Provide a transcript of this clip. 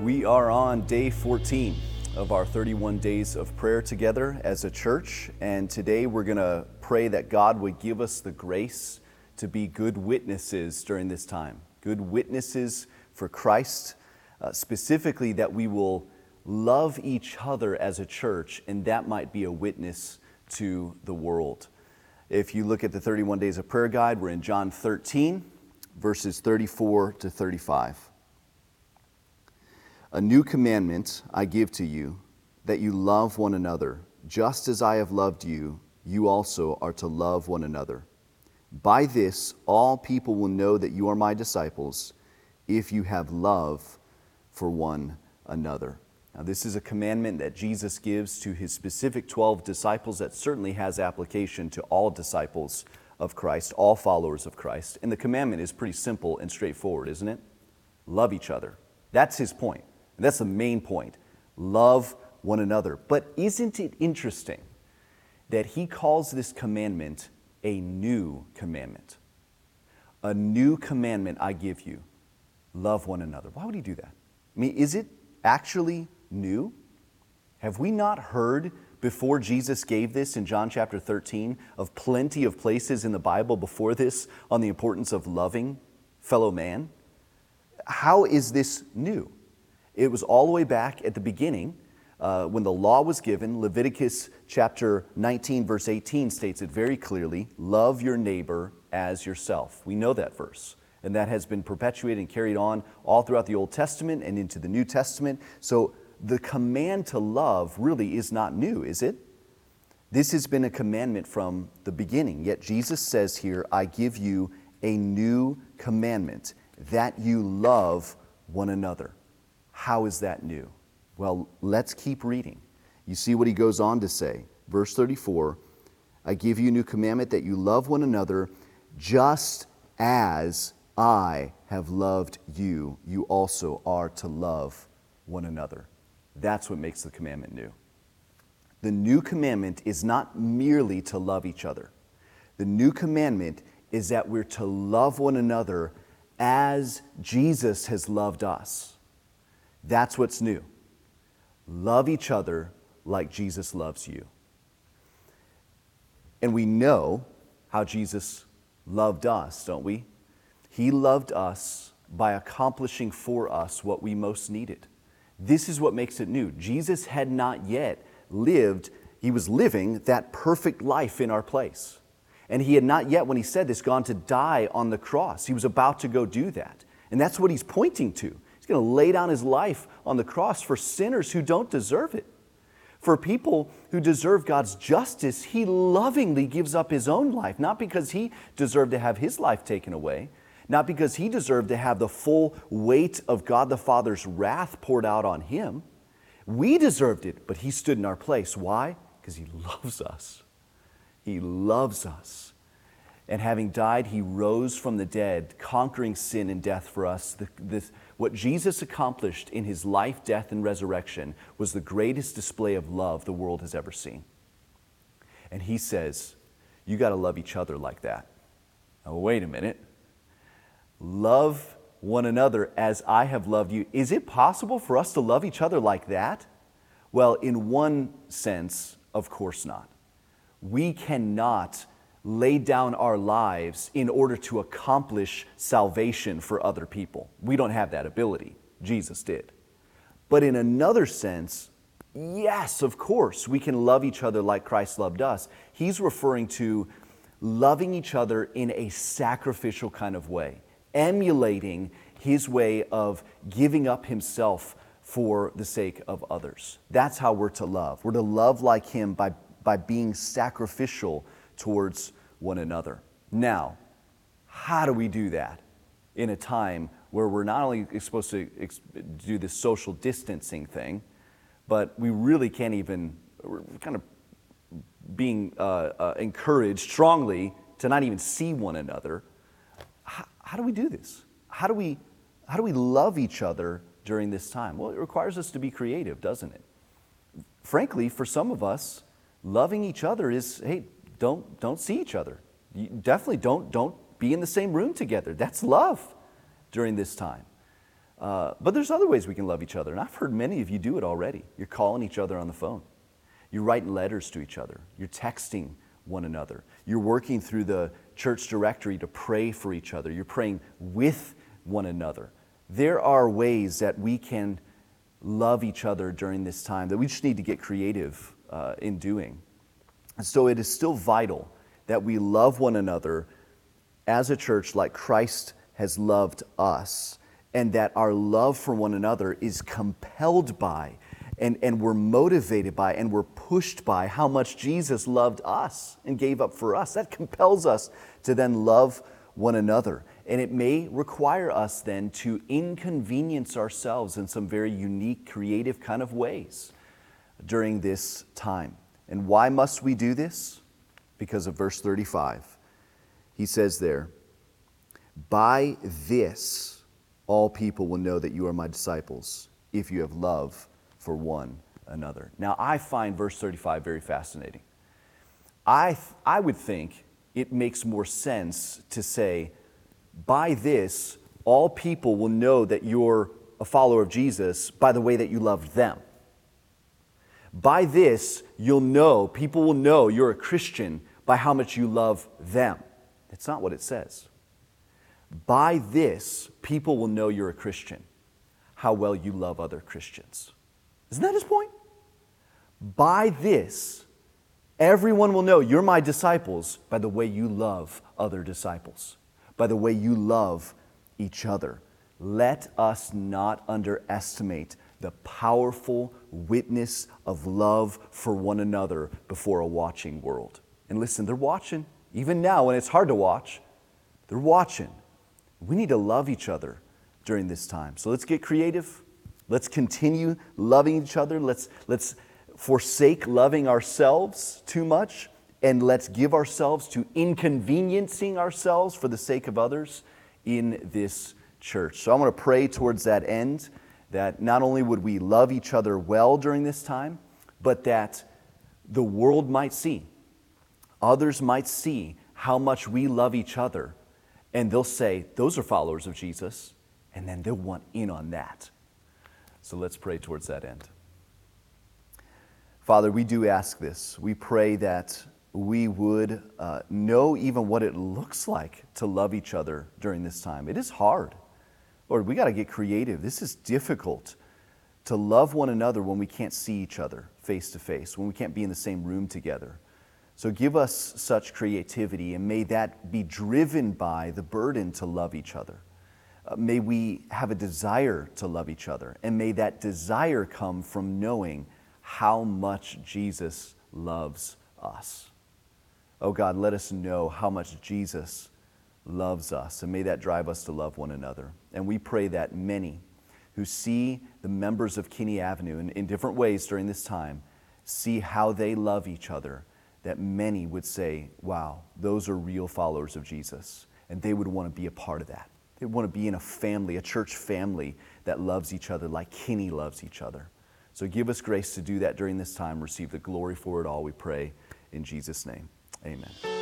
We are on day 14 of our 31 days of prayer together as a church, and today we're going to pray that God would give us the grace to be good witnesses during this time. Good witnesses for Christ, uh, specifically that we will love each other as a church, and that might be a witness to the world. If you look at the 31 Days of Prayer Guide, we're in John 13, verses 34 to 35. A new commandment I give to you, that you love one another. Just as I have loved you, you also are to love one another. By this, all people will know that you are my disciples, if you have love for one another. Now, this is a commandment that Jesus gives to his specific 12 disciples that certainly has application to all disciples of Christ, all followers of Christ. And the commandment is pretty simple and straightforward, isn't it? Love each other. That's his point. And that's the main point. Love one another. But isn't it interesting that he calls this commandment a new commandment? A new commandment I give you love one another. Why would he do that? I mean, is it actually new? Have we not heard before Jesus gave this in John chapter 13 of plenty of places in the Bible before this on the importance of loving fellow man? How is this new? It was all the way back at the beginning uh, when the law was given. Leviticus chapter 19, verse 18 states it very clearly love your neighbor as yourself. We know that verse. And that has been perpetuated and carried on all throughout the Old Testament and into the New Testament. So the command to love really is not new, is it? This has been a commandment from the beginning. Yet Jesus says here, I give you a new commandment that you love one another. How is that new? Well, let's keep reading. You see what he goes on to say. Verse 34 I give you a new commandment that you love one another just as I have loved you. You also are to love one another. That's what makes the commandment new. The new commandment is not merely to love each other. The new commandment is that we're to love one another as Jesus has loved us. That's what's new. Love each other like Jesus loves you. And we know how Jesus loved us, don't we? He loved us by accomplishing for us what we most needed. This is what makes it new. Jesus had not yet lived, he was living that perfect life in our place. And he had not yet, when he said this, gone to die on the cross. He was about to go do that. And that's what he's pointing to going to lay down his life on the cross for sinners who don't deserve it. For people who deserve God's justice, he lovingly gives up his own life, not because he deserved to have his life taken away, not because he deserved to have the full weight of God the Father's wrath poured out on him. We deserved it, but he stood in our place. Why? Because he loves us. He loves us. And having died, he rose from the dead, conquering sin and death for us. The, this, what Jesus accomplished in his life, death, and resurrection was the greatest display of love the world has ever seen. And he says, You got to love each other like that. Now, wait a minute. Love one another as I have loved you. Is it possible for us to love each other like that? Well, in one sense, of course not. We cannot lay down our lives in order to accomplish salvation for other people. We don't have that ability. Jesus did. But in another sense, yes, of course, we can love each other like Christ loved us. He's referring to loving each other in a sacrificial kind of way, emulating his way of giving up himself for the sake of others. That's how we're to love. We're to love like him by, by being sacrificial towards one another. Now, how do we do that in a time where we're not only supposed to do this social distancing thing, but we really can't even, we're kind of being uh, uh, encouraged strongly to not even see one another. How, how do we do this? How do we, how do we love each other during this time? Well, it requires us to be creative, doesn't it? Frankly, for some of us, loving each other is hey, don't, don't see each other. You definitely don't, don't be in the same room together. That's love during this time. Uh, but there's other ways we can love each other, and I've heard many of you do it already. You're calling each other on the phone, you're writing letters to each other, you're texting one another, you're working through the church directory to pray for each other, you're praying with one another. There are ways that we can love each other during this time that we just need to get creative uh, in doing. So it is still vital that we love one another as a church like Christ has loved us, and that our love for one another is compelled by and, and we're motivated by and we're pushed by how much Jesus loved us and gave up for us. That compels us to then love one another. And it may require us then to inconvenience ourselves in some very unique, creative kind of ways during this time. And why must we do this? Because of verse 35. He says there, By this all people will know that you are my disciples, if you have love for one another. Now, I find verse 35 very fascinating. I, I would think it makes more sense to say, by this, all people will know that you're a follower of Jesus by the way that you love them. By this, you'll know, people will know you're a Christian by how much you love them. It's not what it says. By this, people will know you're a Christian, how well you love other Christians. Isn't that his point? By this, everyone will know you're my disciples by the way you love other disciples, by the way you love each other. Let us not underestimate the powerful witness of love for one another before a watching world. And listen, they're watching. Even now, when it's hard to watch, they're watching. We need to love each other during this time. So let's get creative. Let's continue loving each other. Let's, let's forsake loving ourselves too much and let's give ourselves to inconveniencing ourselves for the sake of others in this church. So I want to pray towards that end that not only would we love each other well during this time, but that the world might see, others might see how much we love each other, and they'll say, Those are followers of Jesus, and then they'll want in on that. So let's pray towards that end. Father, we do ask this. We pray that we would uh, know even what it looks like to love each other during this time. It is hard. Lord, we got to get creative. This is difficult to love one another when we can't see each other face to face, when we can't be in the same room together. So give us such creativity, and may that be driven by the burden to love each other. Uh, may we have a desire to love each other, and may that desire come from knowing how much Jesus loves us. Oh God, let us know how much Jesus loves us, and may that drive us to love one another. And we pray that many who see the members of Kinney Avenue in, in different ways during this time see how they love each other, that many would say, Wow, those are real followers of Jesus, and they would want to be a part of that. They want to be in a family, a church family that loves each other like Kinney loves each other. So give us grace to do that during this time. Receive the glory for it all, we pray. In Jesus' name, amen.